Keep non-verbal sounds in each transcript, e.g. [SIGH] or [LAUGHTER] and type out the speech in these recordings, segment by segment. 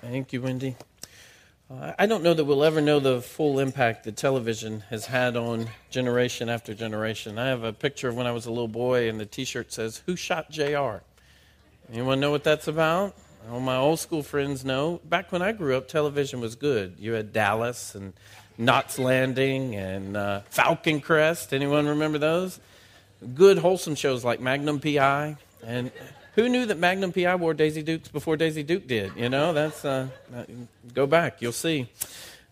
Thank you, Wendy. Uh, I don't know that we'll ever know the full impact that television has had on generation after generation. I have a picture of when I was a little boy, and the T-shirt says, "Who shot J.R." Anyone know what that's about? All my old school friends know. Back when I grew up, television was good. You had Dallas and Knots Landing and uh, Falcon Crest. Anyone remember those? Good, wholesome shows like Magnum PI and who knew that Magnum PI wore Daisy Dukes before Daisy Duke did? You know, that's uh, go back, you'll see.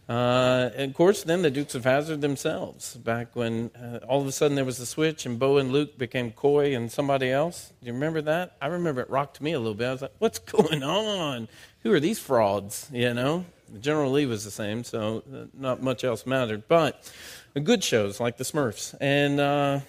Uh, and of course, then the Dukes of Hazzard themselves, back when uh, all of a sudden there was a switch and Bo and Luke became Coy and somebody else. Do you remember that? I remember it rocked me a little bit. I was like, what's [LAUGHS] going on? Who are these frauds? You know, General Lee was the same, so uh, not much else mattered. But good shows like the Smurfs. And uh,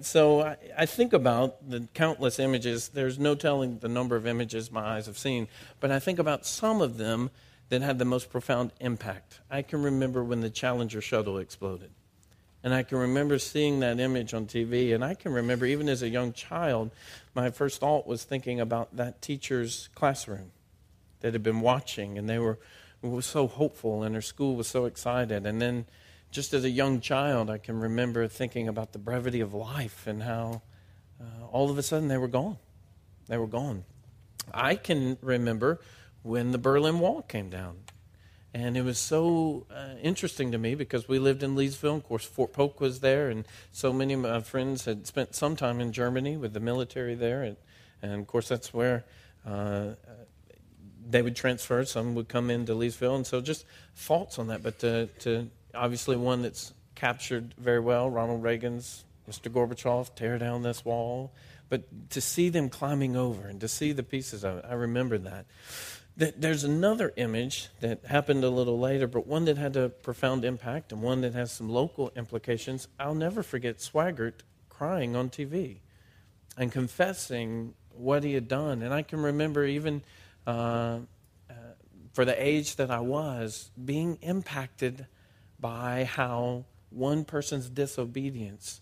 so I, I, think about the countless images. There's no telling the number of images my eyes have seen, but I think about some of them that had the most profound impact. I can remember when the Challenger shuttle exploded. And I can remember seeing that image on TV. And I can remember, even as a young child, my first thought was thinking about that teacher's classroom that had been watching, and they were, were so hopeful, and her school was so excited. And then just as a young child, I can remember thinking about the brevity of life and how uh, all of a sudden they were gone. They were gone. I can remember when the Berlin Wall came down. And it was so uh, interesting to me because we lived in Leesville. Of course, Fort Polk was there, and so many of my friends had spent some time in Germany with the military there. And, and of course, that's where uh, they would transfer. Some would come into Leesville. And so just thoughts on that. But to, to obviously one that's captured very well Ronald Reagan's, Mr. Gorbachev, tear down this wall. But to see them climbing over and to see the pieces of it, I remember that. There's another image that happened a little later, but one that had a profound impact and one that has some local implications. I'll never forget Swaggart crying on TV and confessing what he had done. And I can remember even uh, uh, for the age that I was, being impacted by how one person's disobedience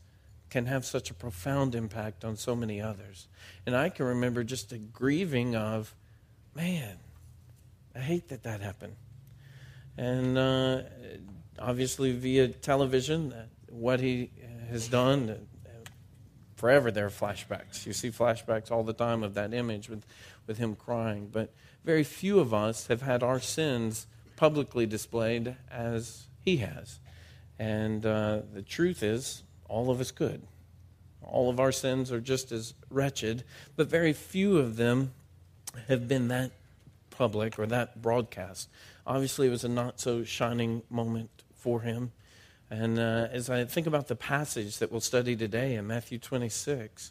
can have such a profound impact on so many others. And I can remember just the grieving of, man, I hate that that happened. And uh, obviously, via television, what he has done, uh, forever there are flashbacks. You see flashbacks all the time of that image with, with him crying. But very few of us have had our sins publicly displayed as he has. And uh, the truth is, all of us could. All of our sins are just as wretched, but very few of them have been that public or that broadcast. Obviously, it was a not so shining moment for him. And uh, as I think about the passage that we'll study today in Matthew 26,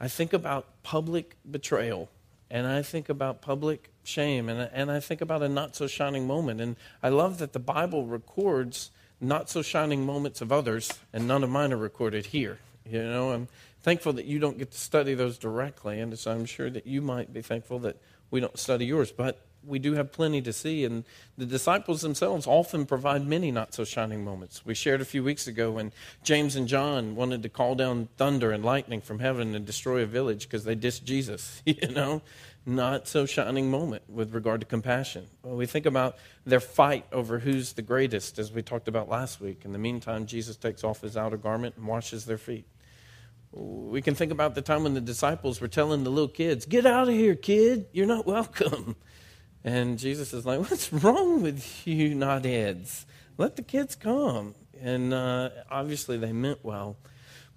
I think about public betrayal and I think about public shame, and, and I think about a not so shining moment. And I love that the Bible records not so shining moments of others, and none of mine are recorded here. You know, I'm thankful that you don't get to study those directly, and so I'm sure that you might be thankful that we don't study yours. But we do have plenty to see, and the disciples themselves often provide many not so shining moments. We shared a few weeks ago when James and John wanted to call down thunder and lightning from heaven and destroy a village because they dissed Jesus, [LAUGHS] you know? Not so shining moment with regard to compassion. Well, we think about their fight over who's the greatest, as we talked about last week. In the meantime, Jesus takes off his outer garment and washes their feet. We can think about the time when the disciples were telling the little kids, Get out of here, kid. You're not welcome. And Jesus is like, What's wrong with you, knotheads? Let the kids come. And uh, obviously, they meant well.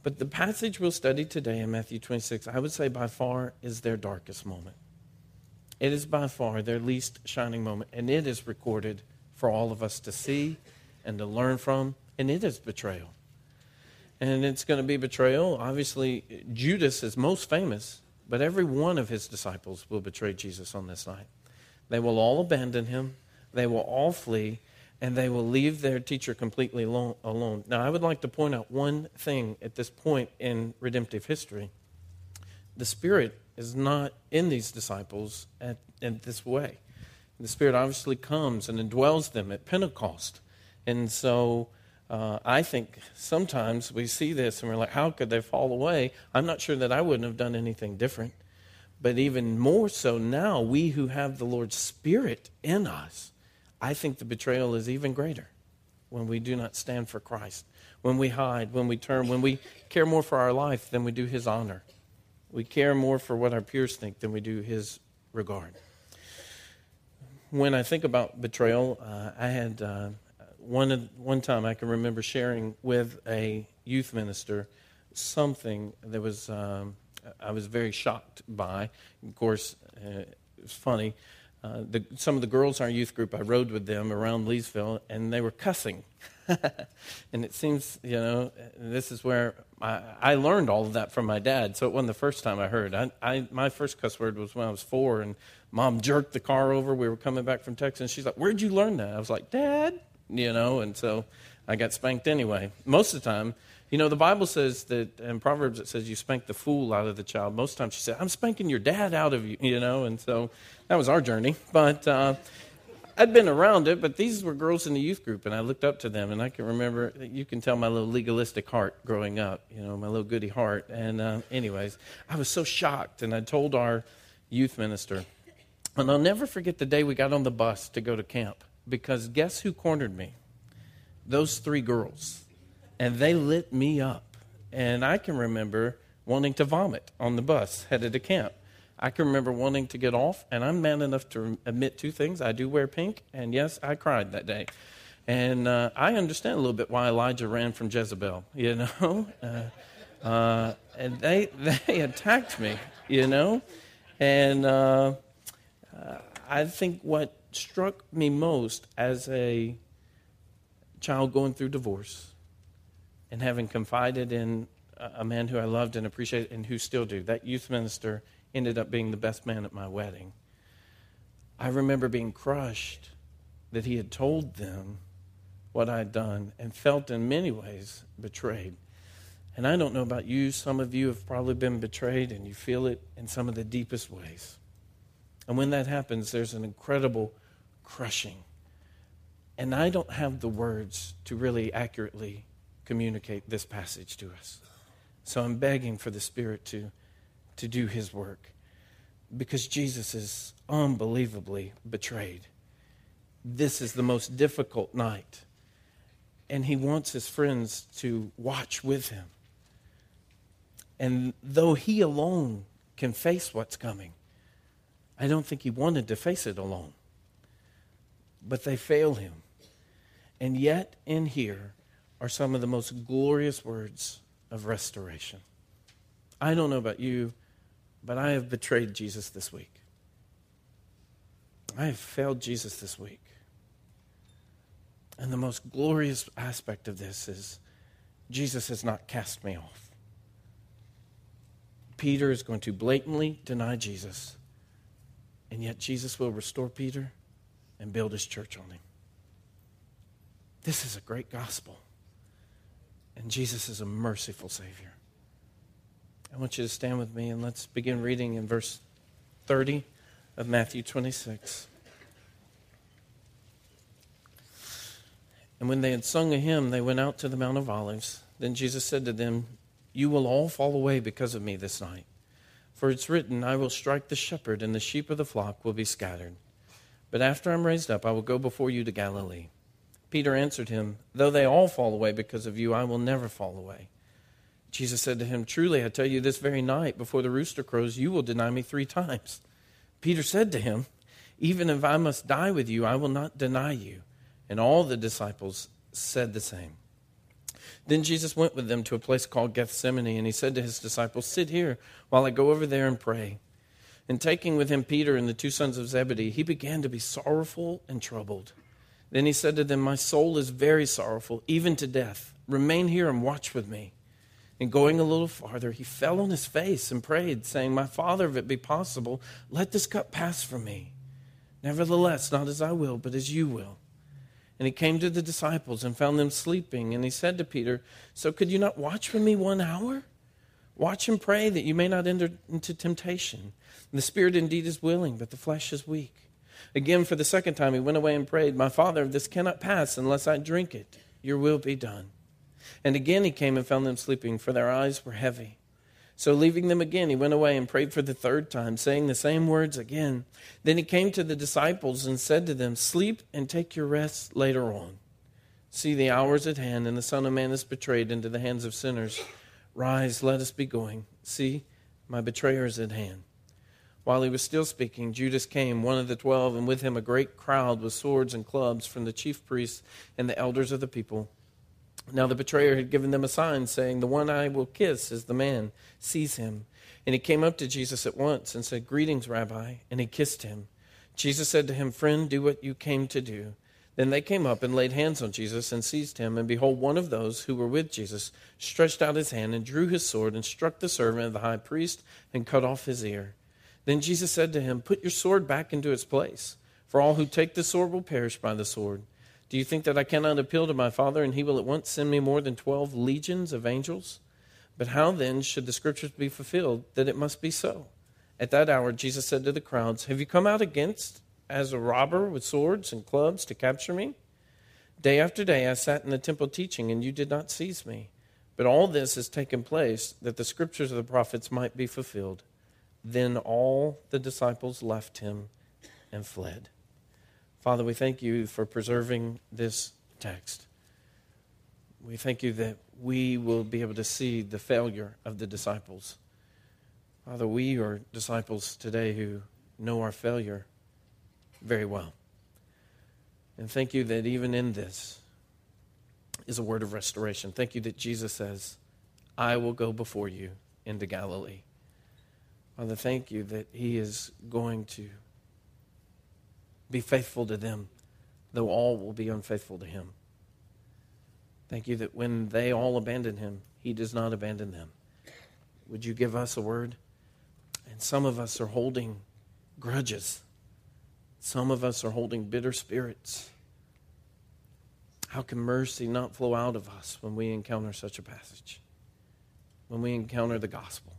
But the passage we'll study today in Matthew 26, I would say by far is their darkest moment. It is by far their least shining moment. And it is recorded for all of us to see and to learn from. And it is betrayal. And it's going to be betrayal. Obviously, Judas is most famous, but every one of his disciples will betray Jesus on this night. They will all abandon him, they will all flee, and they will leave their teacher completely alone. Now, I would like to point out one thing at this point in redemptive history. The Spirit is not in these disciples at, in this way. The Spirit obviously comes and indwells them at Pentecost. And so uh, I think sometimes we see this and we're like, how could they fall away? I'm not sure that I wouldn't have done anything different. But even more so now, we who have the Lord's Spirit in us, I think the betrayal is even greater when we do not stand for Christ, when we hide, when we turn, when we care more for our life than we do His honor. We care more for what our peers think than we do His regard. When I think about betrayal, uh, I had uh, one, one time I can remember sharing with a youth minister something that was. Um, I was very shocked by. Of course, uh, was funny. Uh, the, some of the girls in our youth group, I rode with them around Leesville, and they were cussing. [LAUGHS] [LAUGHS] and it seems, you know, this is where I, I, learned all of that from my dad. So it wasn't the first time I heard. I, I, my first cuss word was when I was four, and mom jerked the car over. We were coming back from Texas, and she's like, "Where'd you learn that?" I was like, "Dad," you know. And so I got spanked anyway. Most of the time, you know, the Bible says that in Proverbs it says you spank the fool out of the child. Most times she said, I'm spanking your dad out of you, you know, and so that was our journey. But uh, I'd been around it, but these were girls in the youth group, and I looked up to them, and I can remember, you can tell my little legalistic heart growing up, you know, my little goody heart. And, uh, anyways, I was so shocked, and I told our youth minister, and I'll never forget the day we got on the bus to go to camp, because guess who cornered me? Those three girls and they lit me up. And I can remember wanting to vomit on the bus headed to camp. I can remember wanting to get off, and I'm man enough to admit two things. I do wear pink, and yes, I cried that day. And uh, I understand a little bit why Elijah ran from Jezebel, [LAUGHS] you know? Uh, uh, and they, [LAUGHS] they attacked me, you know? And uh, uh, I think what struck me most as a child going through divorce and having confided in a man who I loved and appreciated and who still do. That youth minister ended up being the best man at my wedding. I remember being crushed that he had told them what I had done and felt in many ways betrayed. And I don't know about you, some of you have probably been betrayed and you feel it in some of the deepest ways. And when that happens, there's an incredible crushing. And I don't have the words to really accurately communicate this passage to us. So I'm begging for the Spirit to, to do His work because Jesus is unbelievably betrayed. This is the most difficult night. And He wants His friends to watch with Him. And though He alone can face what's coming, I don't think He wanted to face it alone. But they fail Him. And yet, in here, are some of the most glorious words of restoration. I don't know about you, but I have betrayed Jesus this week. I have failed Jesus this week. And the most glorious aspect of this is Jesus has not cast me off. Peter is going to blatantly deny Jesus, and yet Jesus will restore Peter and build his church on him. This is a great gospel. And Jesus is a merciful Savior. I want you to stand with me and let's begin reading in verse 30 of Matthew 26. And when they had sung a hymn, they went out to the Mount of Olives. Then Jesus said to them, You will all fall away because of me this night. For it's written, I will strike the shepherd, and the sheep of the flock will be scattered. But after I'm raised up, I will go before you to Galilee. Peter answered him, Though they all fall away because of you, I will never fall away. Jesus said to him, Truly, I tell you, this very night, before the rooster crows, you will deny me three times. Peter said to him, Even if I must die with you, I will not deny you. And all the disciples said the same. Then Jesus went with them to a place called Gethsemane, and he said to his disciples, Sit here while I go over there and pray. And taking with him Peter and the two sons of Zebedee, he began to be sorrowful and troubled. Then he said to them, My soul is very sorrowful, even to death. Remain here and watch with me. And going a little farther, he fell on his face and prayed, saying, My father, if it be possible, let this cup pass from me. Nevertheless, not as I will, but as you will. And he came to the disciples and found them sleeping. And he said to Peter, So could you not watch with me one hour? Watch and pray that you may not enter into temptation. The spirit indeed is willing, but the flesh is weak. Again, for the second time, he went away and prayed, My father, this cannot pass unless I drink it. Your will be done. And again he came and found them sleeping, for their eyes were heavy. So, leaving them again, he went away and prayed for the third time, saying the same words again. Then he came to the disciples and said to them, Sleep and take your rest later on. See, the hour is at hand, and the Son of Man is betrayed into the hands of sinners. Rise, let us be going. See, my betrayer is at hand. While he was still speaking, Judas came, one of the twelve, and with him a great crowd with swords and clubs from the chief priests and the elders of the people. Now the betrayer had given them a sign, saying, The one I will kiss is the man. Seize him. And he came up to Jesus at once and said, Greetings, Rabbi. And he kissed him. Jesus said to him, Friend, do what you came to do. Then they came up and laid hands on Jesus and seized him. And behold, one of those who were with Jesus stretched out his hand and drew his sword and struck the servant of the high priest and cut off his ear. Then Jesus said to him, Put your sword back into its place, for all who take the sword will perish by the sword. Do you think that I cannot appeal to my Father, and he will at once send me more than twelve legions of angels? But how then should the scriptures be fulfilled that it must be so? At that hour, Jesus said to the crowds, Have you come out against as a robber with swords and clubs to capture me? Day after day I sat in the temple teaching, and you did not seize me. But all this has taken place that the scriptures of the prophets might be fulfilled. Then all the disciples left him and fled. Father, we thank you for preserving this text. We thank you that we will be able to see the failure of the disciples. Father, we are disciples today who know our failure very well. And thank you that even in this is a word of restoration. Thank you that Jesus says, I will go before you into Galilee. Father, thank you that He is going to be faithful to them, though all will be unfaithful to him. Thank you that when they all abandon him, he does not abandon them. Would you give us a word? And some of us are holding grudges. Some of us are holding bitter spirits. How can mercy not flow out of us when we encounter such a passage? When we encounter the gospel?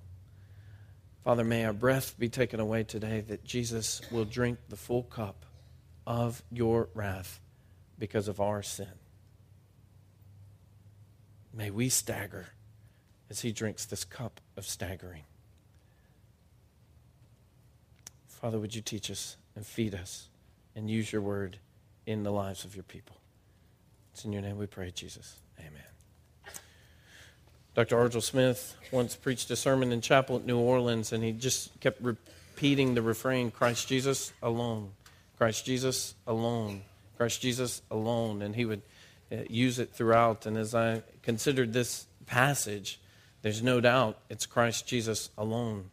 Father, may our breath be taken away today that Jesus will drink the full cup of your wrath because of our sin. May we stagger as he drinks this cup of staggering. Father, would you teach us and feed us and use your word in the lives of your people? It's in your name we pray, Jesus. Amen. Dr. Argile Smith once preached a sermon in chapel at New Orleans, and he just kept repeating the refrain Christ Jesus alone. Christ Jesus alone. Christ Jesus alone. And he would uh, use it throughout. And as I considered this passage, there's no doubt it's Christ Jesus alone.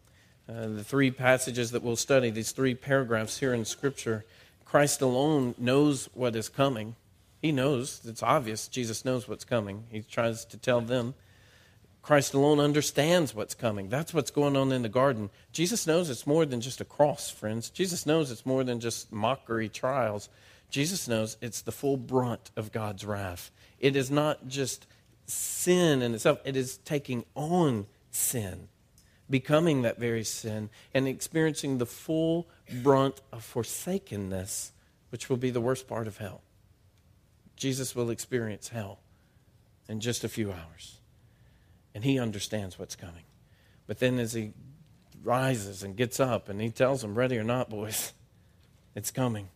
Uh, the three passages that we'll study, these three paragraphs here in Scripture, Christ alone knows what is coming. He knows, it's obvious, Jesus knows what's coming. He tries to tell them Christ alone understands what's coming. That's what's going on in the garden. Jesus knows it's more than just a cross, friends. Jesus knows it's more than just mockery trials. Jesus knows it's the full brunt of God's wrath. It is not just sin in itself, it is taking on sin, becoming that very sin, and experiencing the full brunt of forsakenness, which will be the worst part of hell. Jesus will experience hell in just a few hours and he understands what's coming. But then as he rises and gets up and he tells them, Ready or not, boys, [LAUGHS] it's coming.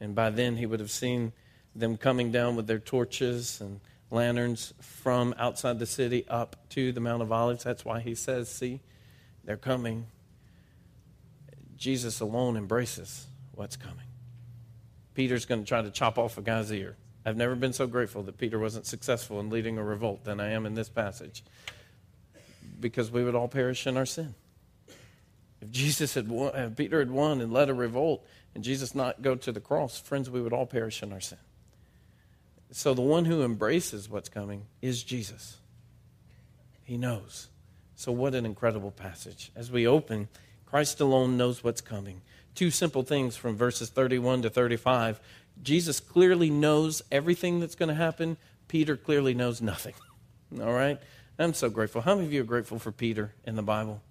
And by then he would have seen them coming down with their torches and lanterns from outside the city up to the Mount of Olives. That's why he says, See, they're coming. Jesus alone embraces what's coming. Peter's going to try to chop off a guy's ear. I've never been so grateful that Peter wasn't successful in leading a revolt than I am in this passage because we would all perish in our sin. If Jesus had won, if Peter had won and led a revolt, and Jesus not go to the cross, friends, we would all perish in our sin. So the one who embraces what's coming is Jesus. He knows. So what an incredible passage. As we open, Christ alone knows what's coming. Two simple things from verses 31 to 35. Jesus clearly knows everything that's going to happen. Peter clearly knows nothing. [LAUGHS] All right? I'm so grateful. How many of you are grateful for Peter in the Bible?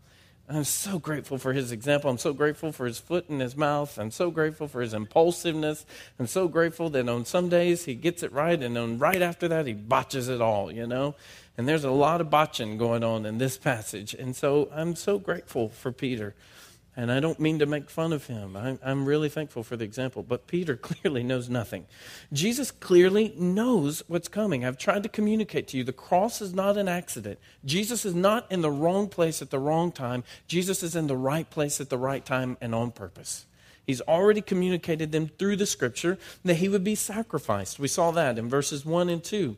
I'm so grateful for his example. I'm so grateful for his foot in his mouth. I'm so grateful for his impulsiveness. I'm so grateful that on some days he gets it right, and on right after that he botches it all, you know? And there's a lot of botching going on in this passage. And so I'm so grateful for Peter. And I don't mean to make fun of him. I'm, I'm, really thankful for the example. But Peter [LAUGHS] clearly knows nothing. Jesus clearly knows what's coming. I've tried to communicate to you the cross is not an accident. Jesus is not in the wrong place at the wrong time. Jesus is in the right place at the right time and on purpose. He's already communicated them through the scripture that he would be sacrificed. We saw that in verses 1 and 2.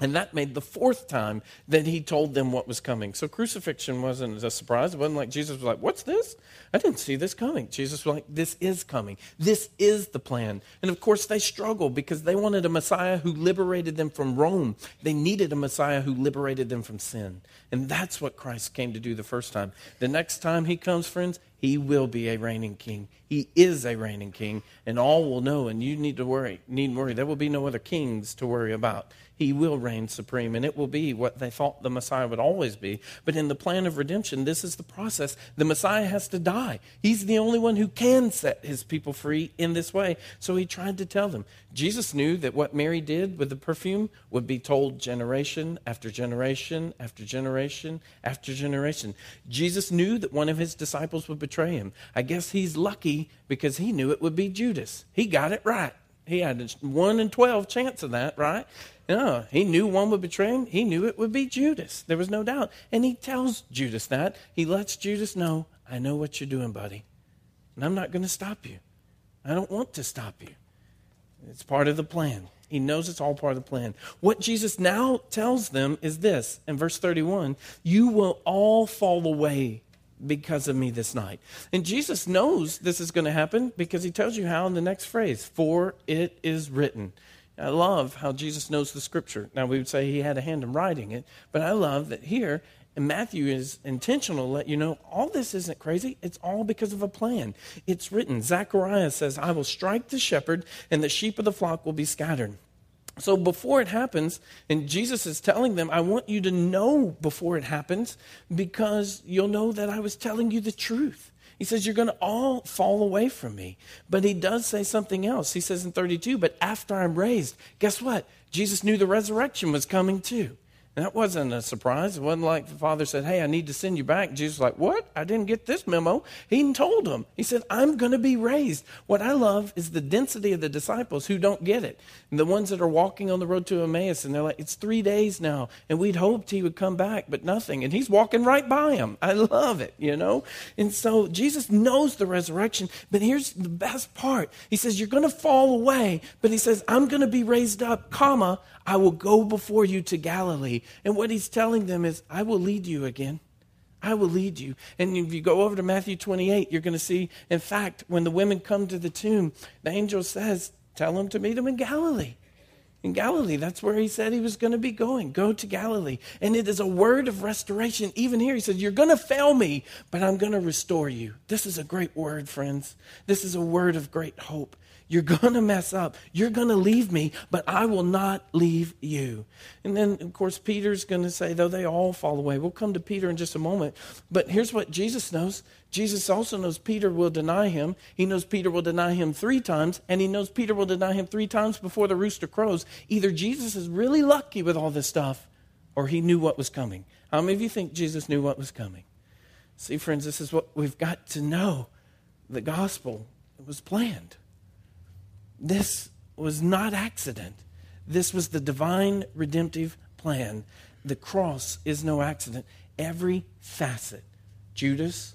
And that made the fourth time that he told them what was coming. So crucifixion wasn't a surprise. It wasn't like Jesus was like, What's this? I didn't see this coming. Jesus was like, This is coming. This is the plan. And of course, they struggled because they wanted a Messiah who liberated them from Rome. They needed a Messiah who liberated them from sin. And that's what Christ came to do the first time. The next time he comes, friends, he will be a reigning king. He is a reigning king, and all will know, and you need to worry, need worry. There will be no other kings to worry about. He will reign supreme, and it will be what they thought the Messiah would always be. But in the plan of redemption, this is the process. The Messiah has to die. He's the only one who can set his people free in this way. So he tried to tell them. Jesus knew that what Mary did with the perfume would be told generation after generation after generation after generation. Jesus knew that one of his disciples would betray him. I guess he's lucky because he knew it would be Judas. He got it right. He had a 1 in 12 chance of that, right? No, he knew one would betray him. He knew it would be Judas. There was no doubt. And he tells Judas that. He lets Judas know, I know what you're doing, buddy. And I'm not going to stop you. I don't want to stop you. It's part of the plan. He knows it's all part of the plan. What Jesus now tells them is this in verse 31 You will all fall away because of me this night. And Jesus knows this is going to happen because he tells you how in the next phrase, for it is written. I love how Jesus knows the scripture. Now, we would say he had a hand in writing it, but I love that here, and Matthew is intentional to let you know all this isn't crazy. It's all because of a plan. It's written. Zechariah says, I will strike the shepherd, and the sheep of the flock will be scattered. So before it happens, and Jesus is telling them, I want you to know before it happens because you'll know that I was telling you the truth. He says, You're going to all fall away from me. But he does say something else. He says in 32, But after I'm raised, guess what? Jesus knew the resurrection was coming too. That wasn't a surprise. It wasn't like the father said, Hey, I need to send you back. Jesus was like, What? I didn't get this memo. He even told him. He said, I'm going to be raised. What I love is the density of the disciples who don't get it. And the ones that are walking on the road to Emmaus and they're like, It's three days now. And we'd hoped he would come back, but nothing. And he's walking right by him. I love it, you know? And so Jesus knows the resurrection. But here's the best part He says, You're going to fall away. But he says, I'm going to be raised up, comma, I will go before you to Galilee. And what he's telling them is, I will lead you again. I will lead you. And if you go over to Matthew 28, you're going to see, in fact, when the women come to the tomb, the angel says, Tell them to meet him in Galilee. In Galilee, that's where he said he was going to be going. Go to Galilee. And it is a word of restoration. Even here, he says, You're going to fail me, but I'm going to restore you. This is a great word, friends. This is a word of great hope. You're going to mess up. You're going to leave me, but I will not leave you. And then, of course, Peter's going to say, though they all fall away. We'll come to Peter in just a moment. But here's what Jesus knows Jesus also knows Peter will deny him. He knows Peter will deny him three times, and he knows Peter will deny him three times before the rooster crows. Either Jesus is really lucky with all this stuff, or he knew what was coming. How many of you think Jesus knew what was coming? See, friends, this is what we've got to know. The gospel was planned. This was not accident. This was the divine redemptive plan. The cross is no accident. Every facet, Judas,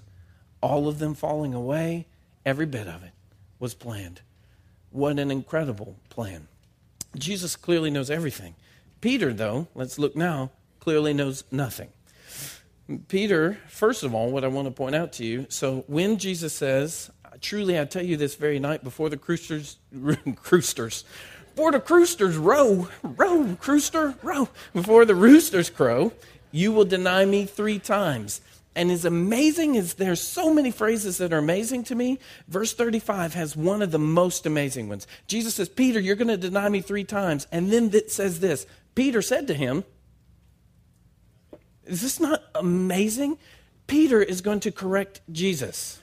all of them falling away, every bit of it was planned. What an incredible plan. Jesus clearly knows everything. Peter, though, let's look now, clearly knows nothing. Peter, first of all, what I want to point out to you so when Jesus says, Truly, I tell you this very night before the croosters, [LAUGHS] croosters, before the row, row, crooster, row, before the roosters crow, you will deny me three times. And as amazing as there's so many phrases that are amazing to me, verse 35 has one of the most amazing ones. Jesus says, Peter, you're going to deny me three times. And then it says this Peter said to him, Is this not amazing? Peter is going to correct Jesus.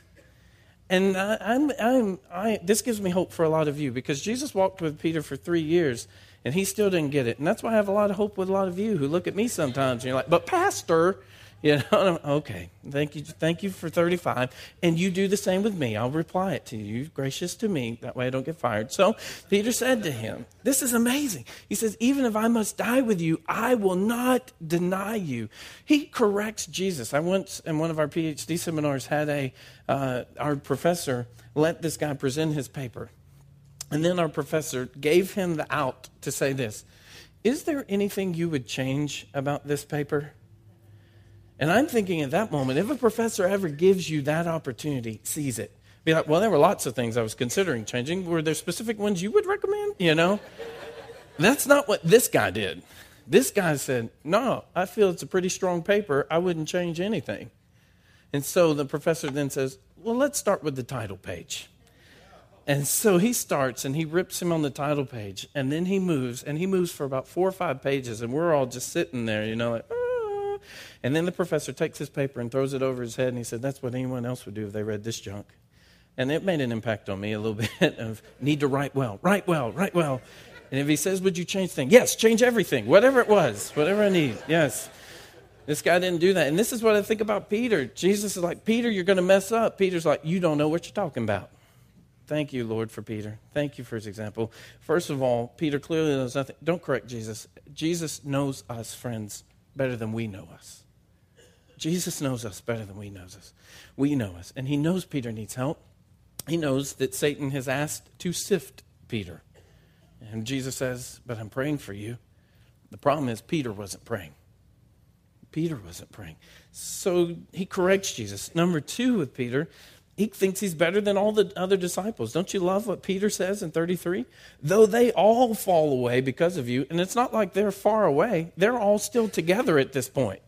And I, I'm, I'm, I, this gives me hope for a lot of you because Jesus walked with Peter for three years and he still didn't get it. And that's why I have a lot of hope with a lot of you who look at me sometimes and you're like, but Pastor, [LAUGHS] you know, [LAUGHS] okay, thank you, thank you for 35. And you do the same with me. I'll reply it to you. Gracious to me. That way I don't get fired. So Peter said to him, This is amazing. He says, Even if I must die with you, I will not deny you. He corrects Jesus. I once, in one of our PhD seminars, had a, uh, our professor let this guy present his paper. And then our professor gave him the out to say this Is there anything you would change about this paper? And I'm thinking at that moment, if a professor ever gives you that opportunity, seize it. Be like, well, there were lots of things I was considering changing. Were there specific ones you would recommend? You know? That's not what this guy did. This guy said, no, I feel it's a pretty strong paper. I wouldn't change anything. And so the professor then says, well, let's start with the title page. And so he starts and he rips him on the title page. And then he moves, and he moves for about four or five pages. And we're all just sitting there, you know, like, oh, and then the professor takes his paper and throws it over his head, and he said, That's what anyone else would do if they read this junk. And it made an impact on me a little [LAUGHS] bit of need to write well, write well, write well. And if he says, Would you change things? Yes, change everything, whatever it was, whatever I need. Yes. This guy didn't do that. And this is what I think about Peter. Jesus is like, Peter, you're going to mess up. Peter's like, You don't know what you're talking about. Thank you, Lord, for Peter. Thank you for his example. First of all, Peter clearly knows nothing. Don't correct Jesus. Jesus knows us, friends, better than we know us. Jesus knows us better than we knows us. We know us. And he knows Peter needs help. He knows that Satan has asked to sift Peter. And Jesus says, But I'm praying for you. The problem is, Peter wasn't praying. Peter wasn't praying. So he corrects Jesus. Number two with Peter, he thinks he's better than all the other disciples. Don't you love what Peter says in 33? Though they all fall away because of you, and it's not like they're far away, they're all still together at this point.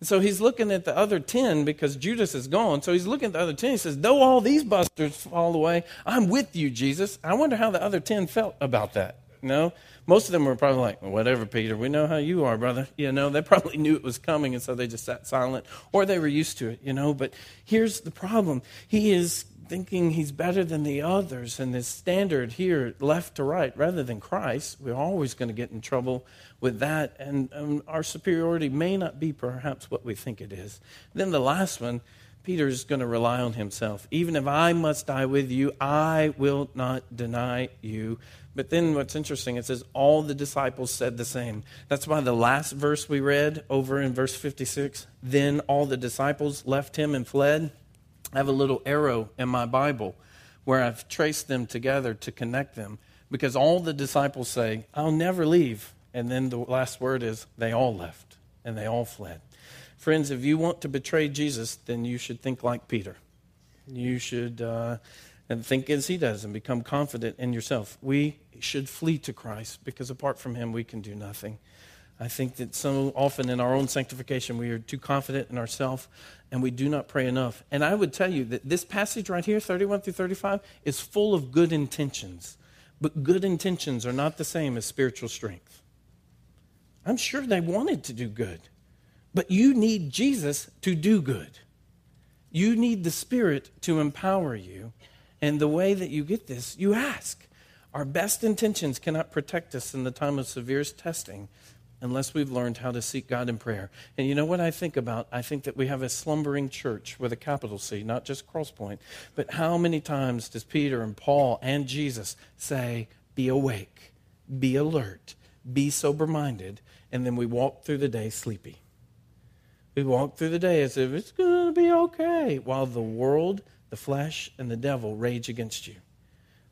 And so he's looking at the other 10 because Judas is gone. So he's looking at the other 10. He says, Though all these busters fall away, I'm with you, Jesus. I wonder how the other 10 felt about that. Know, most of them were probably like, well, whatever, Peter, we know how you are, brother. You know, they probably [LAUGHS] knew it was coming, and so they just sat silent, or they were used to it, you know. But here's the problem he is thinking he's better than the others, and this standard here, left to right, rather than Christ, we're always going to get in trouble with that, and um, our superiority may not be perhaps what we think it is. Then the last one, Peter's going to rely on himself. Even if I must die with you, I will not deny you. But then what's interesting, it says all the disciples said the same. That's why the last verse we read over in verse 56, then all the disciples left him and fled. I have a little arrow in my Bible where I've traced them together to connect them because all the disciples say, I'll never leave. And then the last word is, they all left and they all fled. Friends, if you want to betray Jesus, then you should think like Peter. You should uh, and think as he does and become confident in yourself. We should flee to Christ because apart from him, we can do nothing. I think that so often in our own sanctification, we are too confident in ourselves and we do not pray enough. And I would tell you that this passage right here, 31 through 35, is full of good intentions. But good intentions are not the same as spiritual strength. I'm sure they wanted to do good, but you need Jesus to do good. You need the Spirit to empower you. And the way that you get this, you ask. Our best intentions cannot protect us in the time of severest testing, unless we've learned how to seek God in prayer. And you know what I think about? I think that we have a slumbering church with a capital C, not just Crosspoint. But how many times does Peter and Paul and Jesus say, Be awake, be alert, be sober minded, and then we walk through the day sleepy? We walk through the day as if it's going to be okay, while the world, the flesh, and the devil rage against you.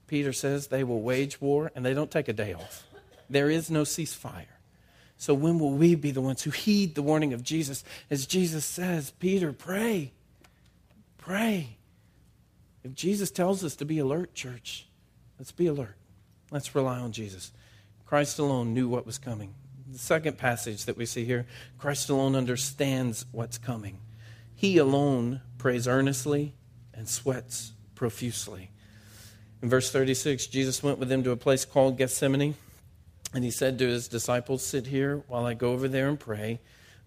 Peter says they will wage war and they don't take a day off. There is no ceasefire. So when will we be the ones who heed the warning of Jesus? As Jesus says, Peter, pray. Pray. If Jesus tells us to be alert, church, let's be alert. Let's rely on Jesus. Christ alone knew what was coming. The second passage that we see here Christ alone understands what's coming. He alone prays earnestly and sweats profusely. In verse 36, Jesus went with them to a place called Gethsemane. And he said to his disciples, Sit here while I go over there and pray.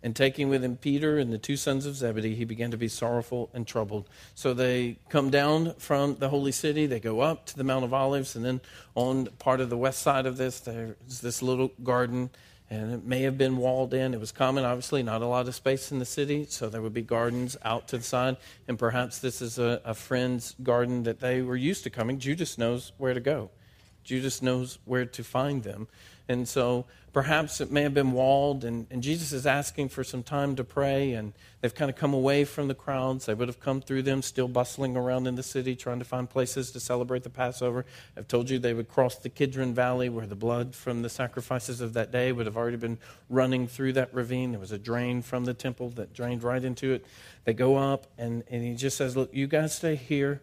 And taking with him Peter and the two sons of Zebedee, he began to be sorrowful and troubled. So they come down from the holy city, they go up to the Mount of Olives, and then on part of the west side of this, there's this little garden, and it may have been walled in. It was common, obviously, not a lot of space in the city, so there would be gardens out to the side. And perhaps this is a, a friend's garden that they were used to coming. Judas knows where to go, Judas knows where to find them. And so perhaps it may have been walled, and, and Jesus is asking for some time to pray, and they've kind of come away from the crowds. They would have come through them, still bustling around in the city, trying to find places to celebrate the Passover. I've told you they would cross the Kidron Valley, where the blood from the sacrifices of that day would have already been running through that ravine. There was a drain from the temple that drained right into it. They go up, and, and he just says, Look, you guys stay here.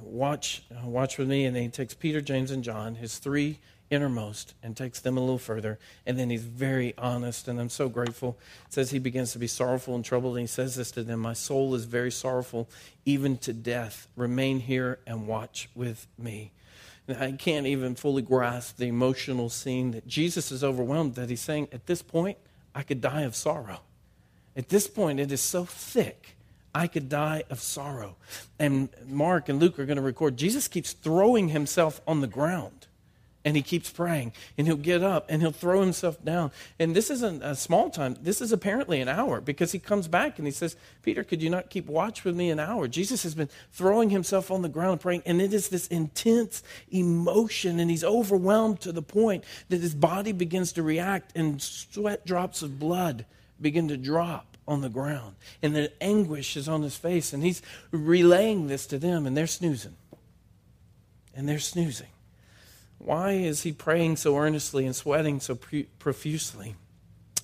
Watch, watch with me. And then he takes Peter, James, and John, his three innermost and takes them a little further. And then he's very honest, and I'm so grateful. It says he begins to be sorrowful and troubled, and he says this to them My soul is very sorrowful, even to death. Remain here and watch with me. I can't even fully grasp the emotional scene that Jesus is overwhelmed, that he's saying, At this point, I could die of sorrow. At this point, it is so thick. I could die of sorrow. And Mark and Luke are going to record Jesus keeps throwing himself on the ground and he keeps praying and he'll get up and he'll throw himself down. And this isn't a small time. This is apparently an hour because he comes back and he says peter could you not keep watch with me an hour? Jesus has been throwing himself on the ground praying and it is this intense emotion and he's overwhelmed to the point that his body begins to react and sweat drops of blood begin to drop on the ground and the anguish is on his face and he's relaying this to them and they're snoozing. And they're snoozing why is he praying so earnestly and sweating so profusely?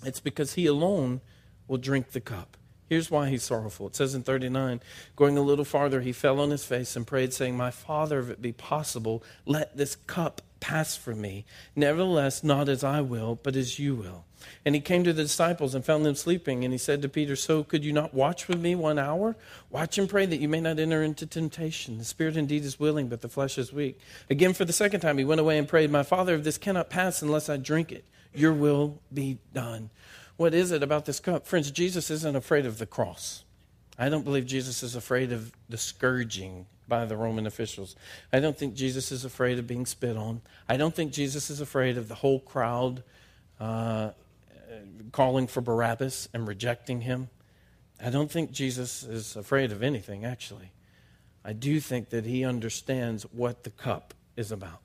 It's because he alone will drink the cup. Here's why he's sorrowful. It says in 39, going a little farther, he fell on his face and prayed, saying, My father, if it be possible, let this cup pass from me. Nevertheless, not as I will, but as you will. And he came to the disciples and found them sleeping. And he said to Peter, So could you not watch with me one hour? Watch and pray that you may not enter into temptation. The spirit indeed is willing, but the flesh is weak. Again, for the second time, he went away and prayed, My Father, if this cannot pass unless I drink it, your will be done. What is it about this cup? Friends, Jesus isn't afraid of the cross. I don't believe Jesus is afraid of the scourging by the Roman officials. I don't think Jesus is afraid of being spit on. I don't think Jesus is afraid of the whole crowd uh, calling for Barabbas and rejecting him. I don't think Jesus is afraid of anything, actually. I do think that he understands what the cup is about.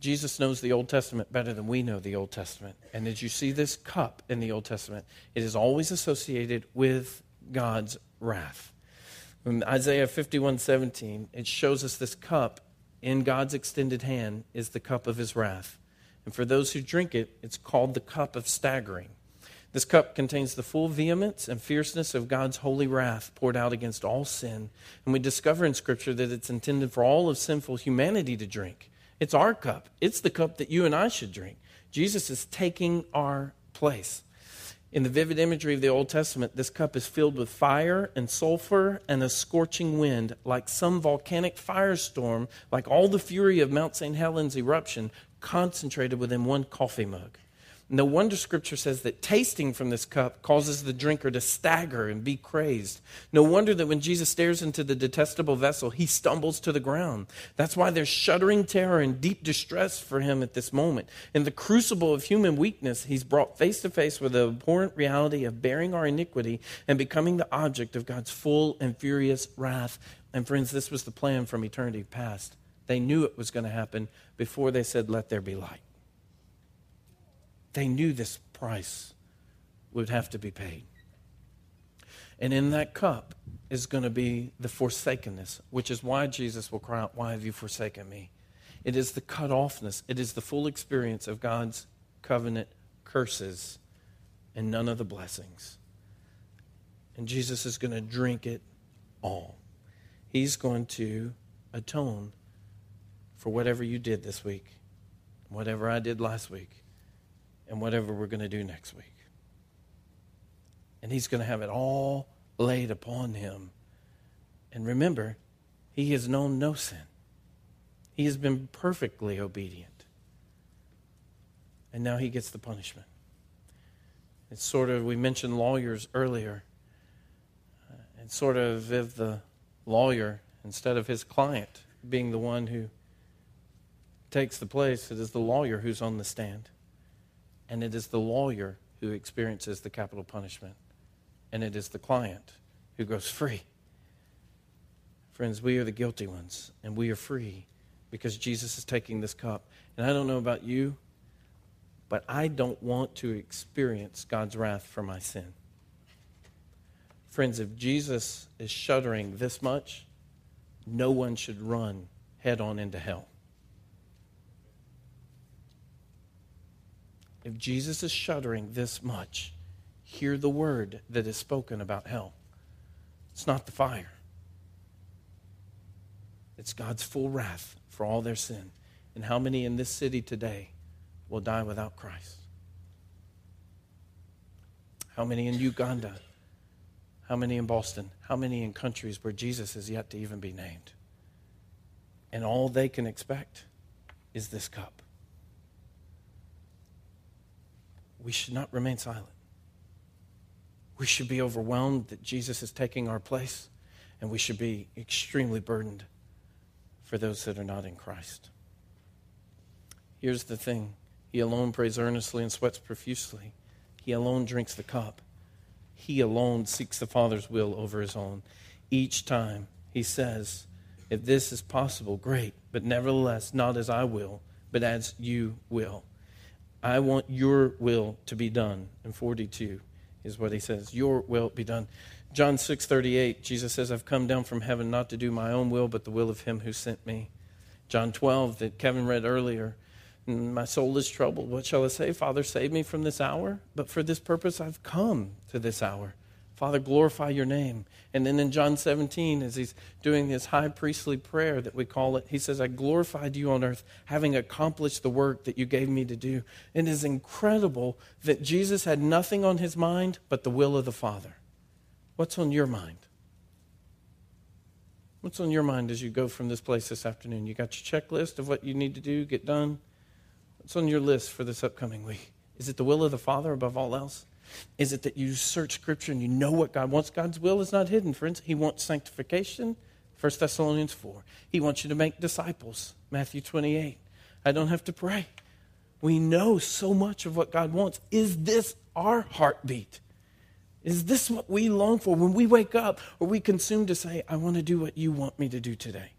Jesus knows the Old Testament better than we know the Old Testament. And as you see this cup in the Old Testament, it is always associated with God's wrath. In Isaiah 51 17, it shows us this cup in God's extended hand is the cup of his wrath. And for those who drink it, it's called the cup of staggering. This cup contains the full vehemence and fierceness of God's holy wrath poured out against all sin. And we discover in Scripture that it's intended for all of sinful humanity to drink. It's our cup, it's the cup that you and I should drink. Jesus is taking our place. In the vivid imagery of the Old Testament, this cup is filled with fire and sulfur and a scorching wind, like some volcanic firestorm, like all the fury of Mount St. Helens eruption, concentrated within one coffee mug. No wonder scripture says that tasting from this cup causes the drinker to stagger and be crazed. No wonder that when Jesus stares into the detestable vessel, he stumbles to the ground. That's why there's shuddering terror and deep distress for him at this moment. In the crucible of human weakness, he's brought face to face with the abhorrent reality of bearing our iniquity and becoming the object of God's full and furious wrath. And friends, this was the plan from eternity past. They knew it was going to happen before they said, Let there be light. They knew this price would have to be paid. And in that cup is going to be the forsakenness, which is why Jesus will cry out, Why have you forsaken me? It is the cut offness, it is the full experience of God's covenant curses and none of the blessings. And Jesus is going to drink it all. He's going to atone for whatever you did this week, whatever I did last week and whatever we're going to do next week. And he's going to have it all laid upon him. And remember, he has known no sin. He has been perfectly obedient. And now he gets the punishment. It's sort of, we mentioned lawyers earlier. Uh, it's sort of if the lawyer, instead of his client being the one who takes the place, it is the lawyer who's on the stand. And it is the lawyer who experiences the capital punishment. And it is the client who goes free. Friends, we are the guilty ones, and we are free because Jesus is taking this cup. And I don't know about you, but I don't want to experience God's wrath for my sin. Friends, if Jesus is shuddering this much, no one should run head on into hell. If Jesus is shuddering this much, hear the word that is spoken about hell. It's not the fire, it's God's full wrath for all their sin. And how many in this city today will die without Christ? How many in Uganda? How many in Boston? How many in countries where Jesus is yet to even be named? And all they can expect is this cup. We should not remain silent. We should be overwhelmed that Jesus is taking our place, and we should be extremely burdened for those that are not in Christ. Here's the thing He alone prays earnestly and sweats profusely. He alone drinks the cup. He alone seeks the Father's will over his own. Each time he says, If this is possible, great, but nevertheless, not as I will, but as you will. I want your will to be done. In 42 is what he says, Your will be done. John 6 38, Jesus says, I've come down from heaven not to do my own will, but the will of him who sent me. John 12, that Kevin read earlier, mm, my soul is troubled. What shall I say? Father, save me from this hour. But for this purpose I've come to this hour. Father, glorify your name. And then in John 17, as he's doing his high priestly prayer that we call it, he says, I glorified you on earth, having accomplished the work that you gave me to do. It is incredible that Jesus had nothing on his mind but the will of the Father. What's on your mind? What's on your mind as you go from this place this afternoon? You got your checklist of what you need to do, get done? What's on your list for this upcoming week? Is it the will of the Father above all else? Is it that you search Scripture and you know what God wants? God's will is not hidden, friends. He wants sanctification, 1 Thessalonians 4. He wants you to make disciples, Matthew 28. I don't have to pray. We know so much of what God wants. Is this our heartbeat? Is this what we long for when we wake up? Are we consumed to say, I want to do what you want me to do today?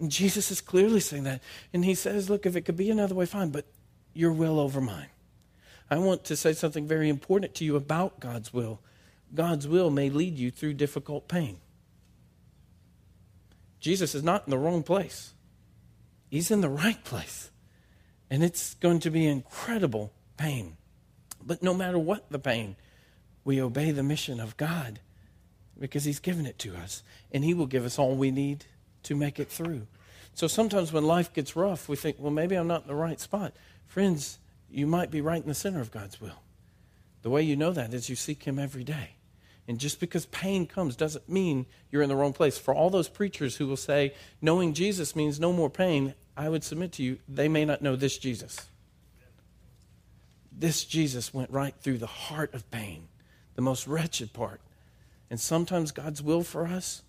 And Jesus is clearly saying that. And he says, Look, if it could be another way, fine, but your will over mine. I want to say something very important to you about God's will. God's will may lead you through difficult pain. Jesus is not in the wrong place, He's in the right place. And it's going to be incredible pain. But no matter what the pain, we obey the mission of God because He's given it to us, and He will give us all we need to make it through. So sometimes when life gets rough, we think, well, maybe I'm not in the right spot. Friends, you might be right in the center of God's will. The way you know that is you seek Him every day. And just because pain comes doesn't mean you're in the wrong place. For all those preachers who will say, knowing Jesus means no more pain, I would submit to you, they may not know this Jesus. This Jesus went right through the heart of pain the most wretched part. And sometimes God's will for us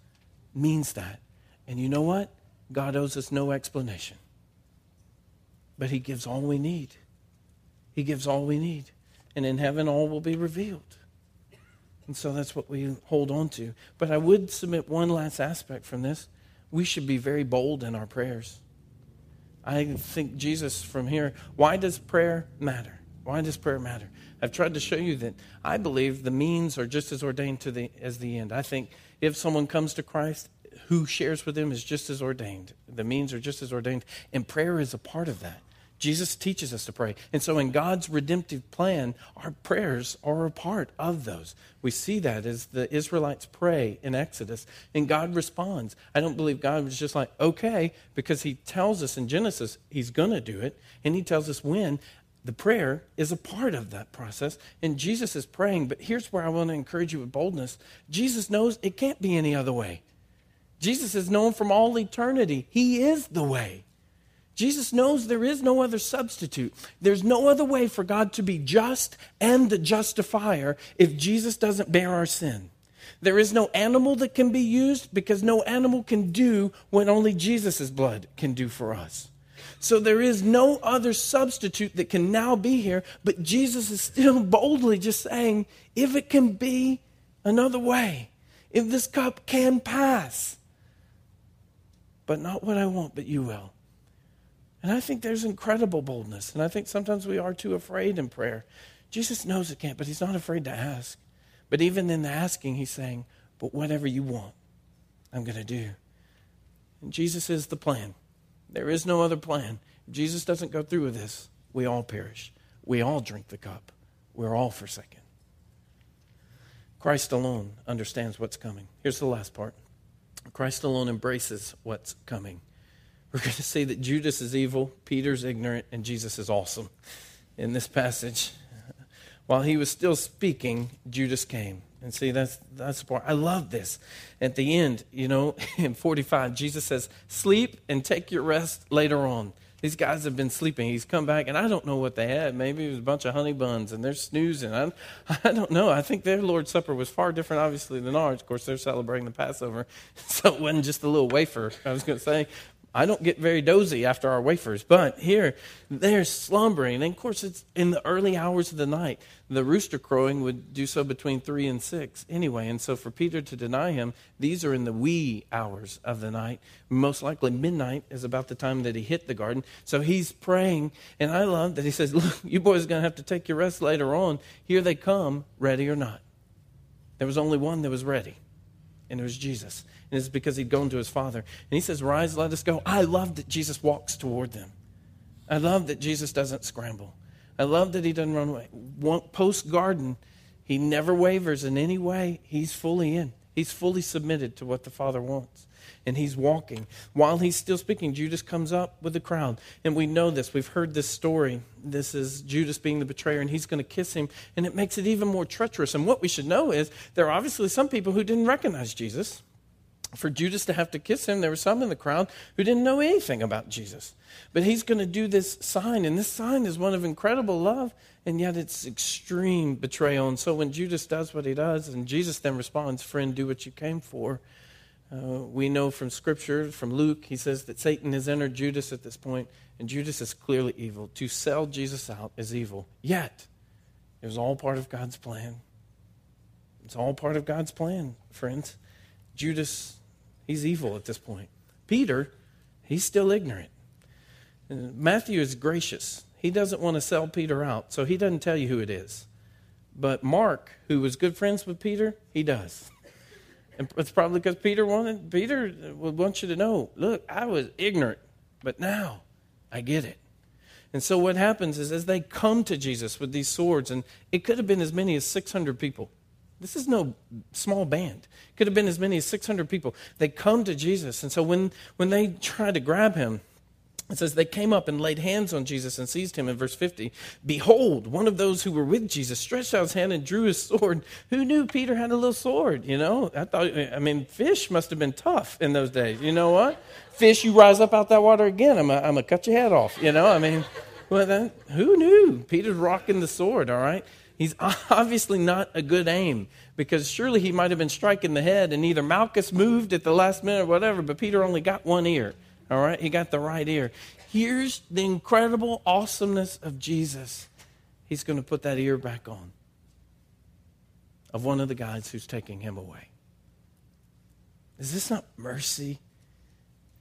means that. And you know what? God owes us no explanation. But He gives all we need. He gives all we need. And in heaven, all will be revealed. And so that's what we hold on to. But I would submit one last aspect from this. We should be very bold in our prayers. I think Jesus from here, why does prayer matter? Why does prayer matter? I've tried to show you that I believe the means are just as ordained to the, as the end. I think if someone comes to Christ, who shares with them is just as ordained. The means are just as ordained, and prayer is a part of that. Jesus teaches us to pray. And so, in God's redemptive plan, our prayers are a part of those. We see that as the Israelites pray in Exodus, and God responds. I don't believe God was just like, okay, because He tells us in Genesis He's going to do it, and He tells us when the prayer is a part of that process, and Jesus is praying. But here's where I want to encourage you with boldness Jesus knows it can't be any other way. Jesus is known from all eternity, He is the way. Jesus knows there is no other substitute. There's no other way for God to be just and the justifier if Jesus doesn't bear our sin. There is no animal that can be used because no animal can do what only Jesus' blood can do for us. So there is no other substitute that can now be here, but Jesus is still [LAUGHS] boldly just saying, if it can be another way, if this cup can pass, but not what I want, but you will. And I think there's incredible boldness. And I think sometimes we are too afraid in prayer. Jesus knows it can't, but he's not afraid to ask. But even in the asking, he's saying, But whatever you want, I'm going to do. And Jesus is the plan. There is no other plan. If Jesus doesn't go through with this, we all perish. We all drink the cup. We're all forsaken. Christ alone understands what's coming. Here's the last part Christ alone embraces what's coming. We're going to see that Judas is evil, Peter's ignorant, and Jesus is awesome. In this passage, while he was still speaking, Judas came. And see, that's, that's the part. I love this. At the end, you know, [LAUGHS] in 45, Jesus says, Sleep and take your rest later on. These guys have been sleeping. He's come back, and I don't know what they had. Maybe it was a bunch of honey buns, and they're snoozing. I, [LAUGHS] I don't know. I think their Lord's Supper was far different, obviously, than ours. Of course, they're celebrating the Passover, [LAUGHS] so it wasn't just a little wafer. I was going to say, I don't get very dozy after our wafers, but here they're slumbering. And of course, it's in the early hours of the night. The rooster crowing would do so between three and six anyway. And so for Peter to deny him, these are in the wee hours of the night. Most likely midnight is about the time that he hit the garden. So he's praying. And I love that he says, [LAUGHS] Look, you boys are going to have to take your rest later on. Here they come, ready or not. There was only one that was ready, and it was Jesus and it's because he'd gone to his father. And he says, Rise, let us go. I love that Jesus walks toward them. I love that Jesus doesn't scramble. I love that he doesn't run away. Post garden, he never wavers in any way. He's fully in, he's fully submitted to what the Father wants. And he's walking. While he's still speaking, Judas comes up with the crowd. And we know this. We've heard this story. This is Judas being the betrayer, and he's going to kiss him. And it makes it even more treacherous. And what we should know is there are obviously some people who didn't recognize Jesus for Judas to have to kiss him, there were some in the crowd who didn't know anything about Jesus. But he's going to do this sign, and this sign is one of incredible love, and yet it's extreme betrayal. And so when Judas does what he does, and Jesus then responds, Friend, do what you came for. Uh, we know from Scripture, from Luke, he says that Satan has entered Judas at this point, and Judas is clearly evil. To sell Jesus out is evil. Yet, it was all part of God's plan. It's all part of God's plan, friends. Judas He's evil at this point. Peter, he's still ignorant. Matthew is gracious. He doesn't want to sell Peter out, so he doesn't tell you who it is. But Mark, who was good friends with Peter, he does. And it's probably because Peter wanted Peter would want you to know, look, I was ignorant, but now I get it. And so what happens is as they come to Jesus with these swords, and it could have been as many as 600 people. This is no small band. Could have been as many as 600 people. They come to Jesus. And so when, when they try to grab him, it says they came up and laid hands on Jesus and seized him in verse 50. Behold, one of those who were with Jesus stretched out his hand and drew his sword. Who knew Peter had a little sword? You know, I thought, I mean, fish must have been tough in those days. You know what? Fish, you rise up out that water again. I'm going to cut your head off. You know, I mean, well, then, who knew? Peter's rocking the sword, all right? He's [LAUGHS] obviously not a good aim because surely he might have been striking the head and either Malchus moved at the last minute or whatever, but Peter only got one ear. All right? He got the right ear. Here's the incredible awesomeness of Jesus. He's going to put that ear back on of one of the guys who's taking him away. Is this not mercy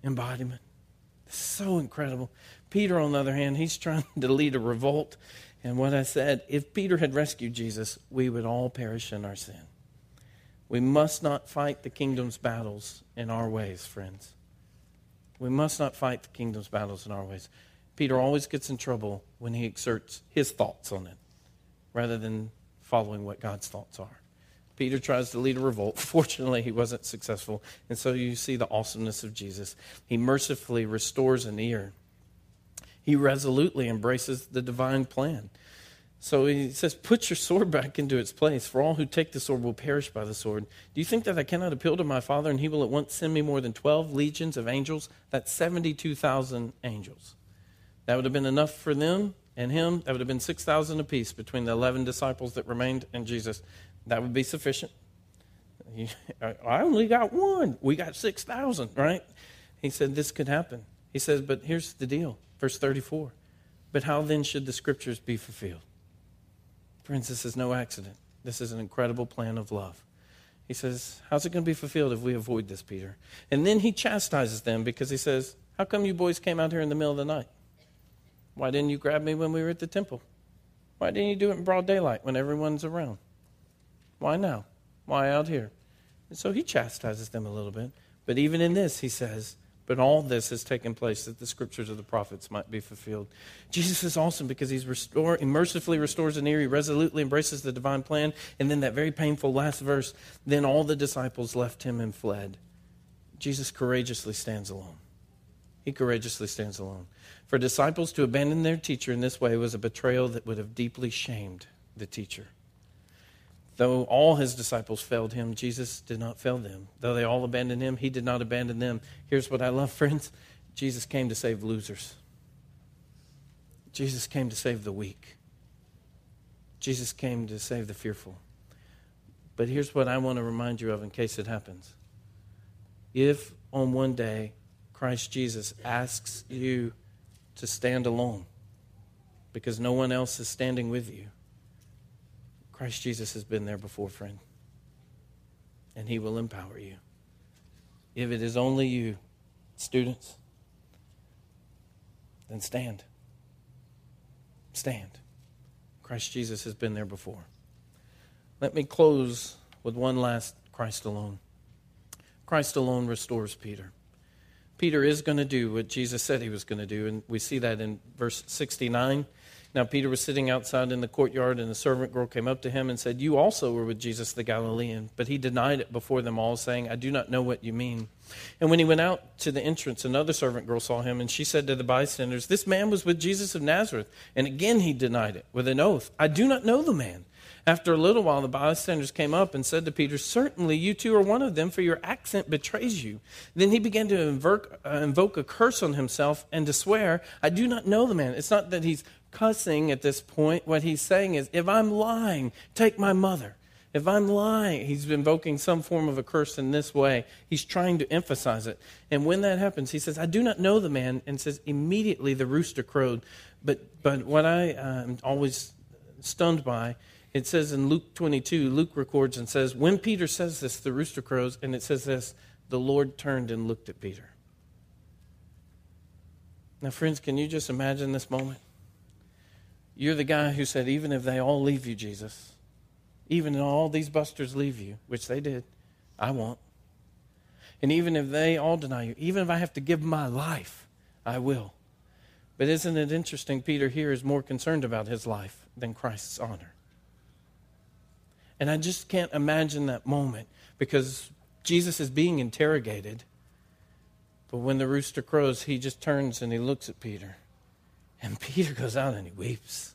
embodiment? So incredible. Peter, on the other hand, he's trying [LAUGHS] to lead a revolt and what I said, if Peter had rescued Jesus, we would all perish in our sin. We must not fight the kingdom's battles in our ways, friends. We must not fight the kingdom's battles in our ways. Peter always gets in trouble when he exerts his thoughts on it rather than following what God's thoughts are. Peter tries to lead a revolt. [LAUGHS] Fortunately, he wasn't successful. And so you see the awesomeness of Jesus. He mercifully restores an ear he resolutely embraces the divine plan. So he says, Put your sword back into its place, for all who take the sword will perish by the sword. Do you think that I cannot appeal to my Father, and he will at once send me more than 12 legions of angels? That's 72,000 angels. That would have been enough for them and him. That would have been 6,000 apiece between the 11 disciples that remained and Jesus. That would be sufficient. [LAUGHS] I only got one. We got 6,000, right? He said this could happen. He says, but here's the deal. Verse 34. But how then should the scriptures be fulfilled? Friends, this is no accident. This is an incredible plan of love. He says, How's it going to be fulfilled if we avoid this, Peter? And then he chastises them because he says, How come you boys came out here in the middle of the night? Why didn't you grab me when we were at the temple? Why didn't you do it in broad daylight when everyone's around? Why now? Why out here? And so he chastises them a little bit. But even in this, he says, but all this has taken place that the scriptures of the prophets might be fulfilled. Jesus is awesome because he's restore, he mercifully restores an ear. He resolutely embraces the divine plan. And then that very painful last verse then all the disciples left him and fled. Jesus courageously stands alone. He courageously stands alone. For disciples to abandon their teacher in this way was a betrayal that would have deeply shamed the teacher. Though all his disciples failed him, Jesus did not fail them. Though they all abandoned him, he did not abandon them. Here's what I love, [LAUGHS] friends Jesus came to save losers, Jesus came to save the weak, Jesus came to save the fearful. But here's what I want to remind you of in case it happens. If on one day Christ Jesus asks you to stand alone because no one else is standing with you, Christ Jesus has been there before, friend. And he will empower you. If it is only you, students, then stand. Stand. Christ Jesus has been there before. Let me close with one last Christ alone. Christ alone restores Peter. Peter is going to do what Jesus said he was going to do, and we see that in verse 69. Now, Peter was sitting outside in the courtyard, and a servant girl came up to him and said, You also were with Jesus the Galilean. But he denied it before them all, saying, I do not know what you mean. And when he went out to the entrance, another servant girl saw him, and she said to the bystanders, This man was with Jesus of Nazareth. And again he denied it with an oath, I do not know the man. After a little while, the bystanders came up and said to Peter, Certainly you too are one of them, for your accent betrays you. Then he began to invoke, uh, invoke a curse on himself and to swear, I do not know the man. It's not that he's cussing at this point. What he's saying is, if I'm lying, take my mother. If I'm lying, he's invoking some form of a curse in this way. He's trying to emphasize it. And when that happens, he says, I do not know the man, and says, immediately the rooster crowed. But, but what I am always stunned by, it says in Luke 22, Luke records and says, When Peter says this, the rooster crows, and it says this, the Lord turned and looked at Peter. Now, friends, can you just imagine this moment? You're the guy who said, even if they all leave you, Jesus, even if all these busters leave you, which they did, I won't. And even if they all deny you, even if I have to give my life, I will. But isn't it interesting? Peter here is more concerned about his life than Christ's honor. And I just can't imagine that moment because Jesus is being interrogated. But when the rooster crows, he just turns and he looks at Peter. And Peter goes out and he weeps.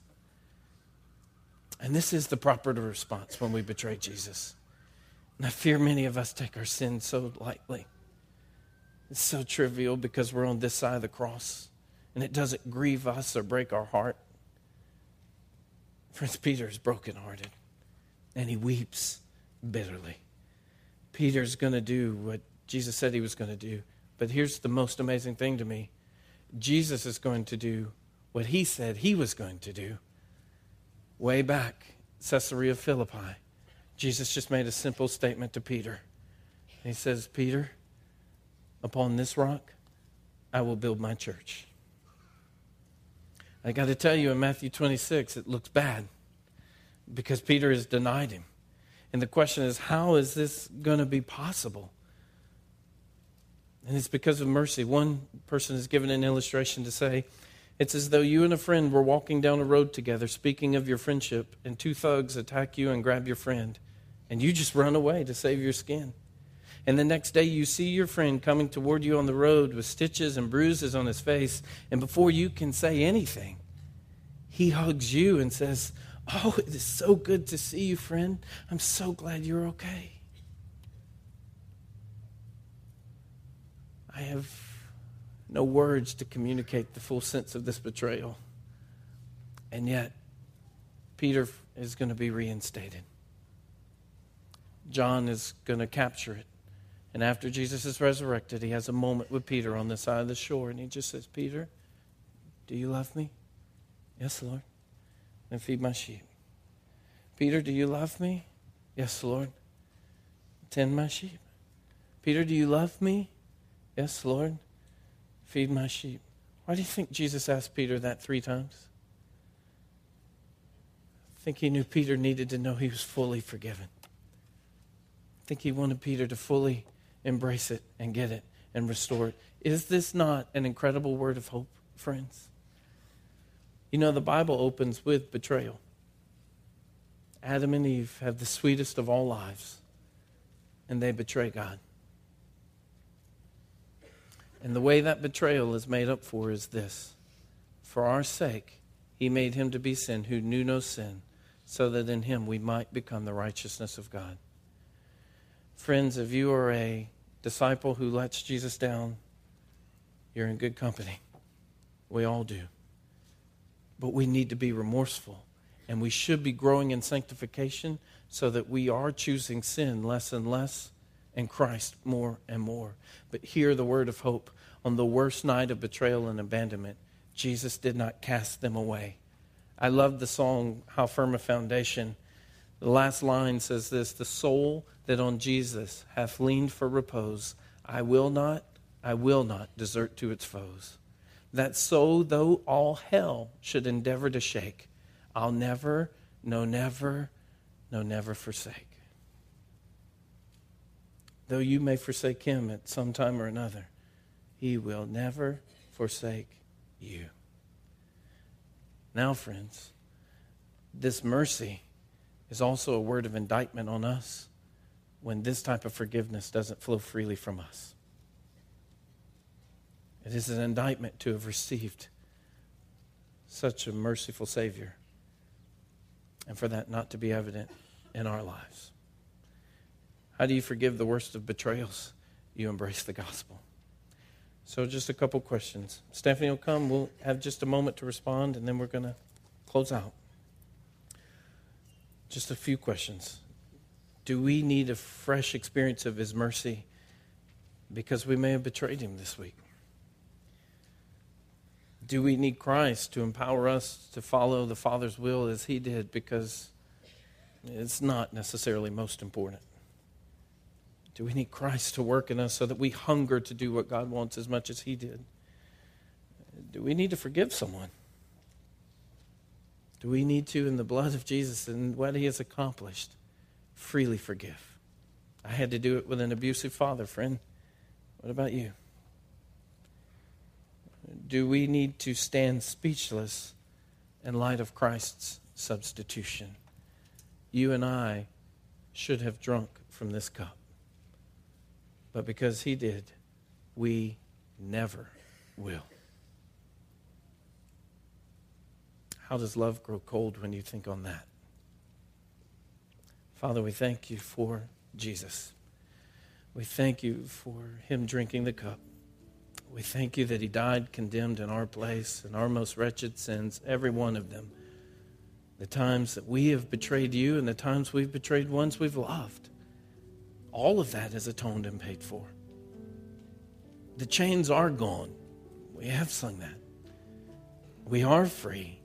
And this is the proper response when we betray Jesus. And I fear many of us take our sin so lightly. It's so trivial because we're on this side of the cross and it doesn't grieve us or break our heart. Friends, Peter is brokenhearted and he weeps bitterly. Peter's going to do what Jesus said he was going to do. But here's the most amazing thing to me Jesus is going to do what he said he was going to do way back Caesarea Philippi. Jesus just made a simple statement to Peter. He says, Peter, upon this rock, I will build my church. I got to tell you, in Matthew 26, it looks bad because Peter has denied him. And the question is, how is this going to be possible? And it's because of mercy. One person has given an illustration to say, it's as though you and a friend were walking down a road together, speaking of your friendship, and two thugs attack you and grab your friend, and you just run away to save your skin. And the next day, you see your friend coming toward you on the road with stitches and bruises on his face, and before you can say anything, he hugs you and says, Oh, it is so good to see you, friend. I'm so glad you're okay. I have no words to communicate the full sense of this betrayal. And yet, Peter is going to be reinstated. John is going to capture it. And after Jesus is resurrected, he has a moment with Peter on the side of the shore, and he just says, Peter, do you love me? Yes, Lord. Then feed my sheep. Peter, do you love me? Yes, Lord. Tend my sheep. Peter, do you love me? Yes, Lord. Feed my sheep. Why do you think Jesus asked Peter that three times? I think he knew Peter needed to know he was fully forgiven. I think he wanted Peter to fully embrace it and get it and restore it. Is this not an incredible word of hope, friends? You know, the Bible opens with betrayal. Adam and Eve have the sweetest of all lives, and they betray God. And the way that betrayal is made up for is this For our sake, he made him to be sin who knew no sin, so that in him we might become the righteousness of God. Friends, if you are a disciple who lets Jesus down, you're in good company. We all do. But we need to be remorseful, and we should be growing in sanctification so that we are choosing sin less and less and Christ more and more. But hear the word of hope. On the worst night of betrayal and abandonment, Jesus did not cast them away. I love the song, How Firm a Foundation. The last line says this The soul that on Jesus hath leaned for repose, I will not, I will not desert to its foes. That so, though all hell should endeavor to shake, I'll never, no, never, no, never forsake. Though you may forsake him at some time or another, he will never forsake you. Now, friends, this mercy is also a word of indictment on us when this type of forgiveness doesn't flow freely from us. It is an indictment to have received such a merciful Savior and for that not to be evident in our lives. How do you forgive the worst of betrayals? You embrace the gospel. So, just a couple questions. Stephanie will come. We'll have just a moment to respond, and then we're going to close out. Just a few questions. Do we need a fresh experience of His mercy because we may have betrayed Him this week? Do we need Christ to empower us to follow the Father's will as He did because it's not necessarily most important? Do we need Christ to work in us so that we hunger to do what God wants as much as He did? Do we need to forgive someone? Do we need to, in the blood of Jesus and what He has accomplished, freely forgive? I had to do it with an abusive father, friend. What about you? Do we need to stand speechless in light of Christ's substitution? You and I should have drunk from this cup. But because he did, we never will. How does love grow cold when you think on that? Father, we thank you for Jesus. We thank you for him drinking the cup. We thank you that he died condemned in our place and our most wretched sins, every one of them. The times that we have betrayed you and the times we've betrayed ones we've loved all of that is atoned and paid for. The chains are gone. We have sung that. We are free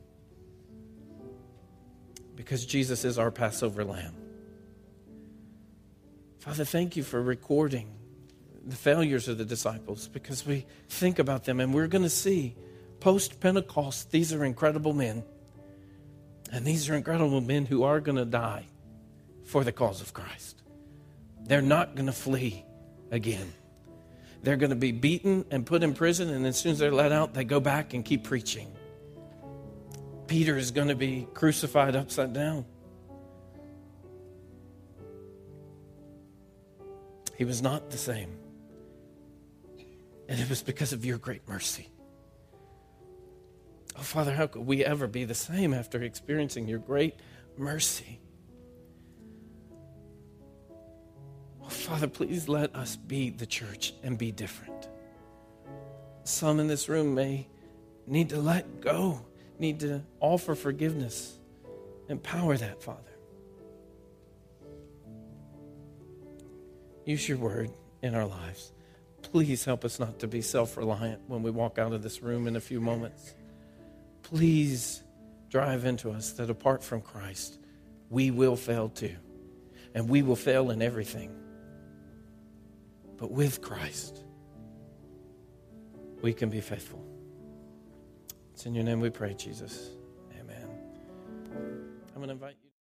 because Jesus is our Passover lamb. Father, thank you for recording the failures of the disciples because we think about them and we're going to see post Pentecost, these are incredible men. And these are incredible men who are going to die for the cause of Christ. They're not going to flee again. They're going to be beaten and put in prison, and as soon as they're let out, they go back and keep preaching. Peter is going to be crucified upside down. He was not the same. And it was because of your great mercy. Oh, Father, how could we ever be the same after experiencing your great mercy? Father, please let us be the church and be different. Some in this room may need to let go, need to offer forgiveness. Empower that, Father. Use your word in our lives. Please help us not to be self reliant when we walk out of this room in a few moments. Please drive into us that apart from Christ, we will fail too. And we will fail in everything. But with Christ, we can be faithful. It's in your name we pray, Jesus. Amen. I'm going to invite you.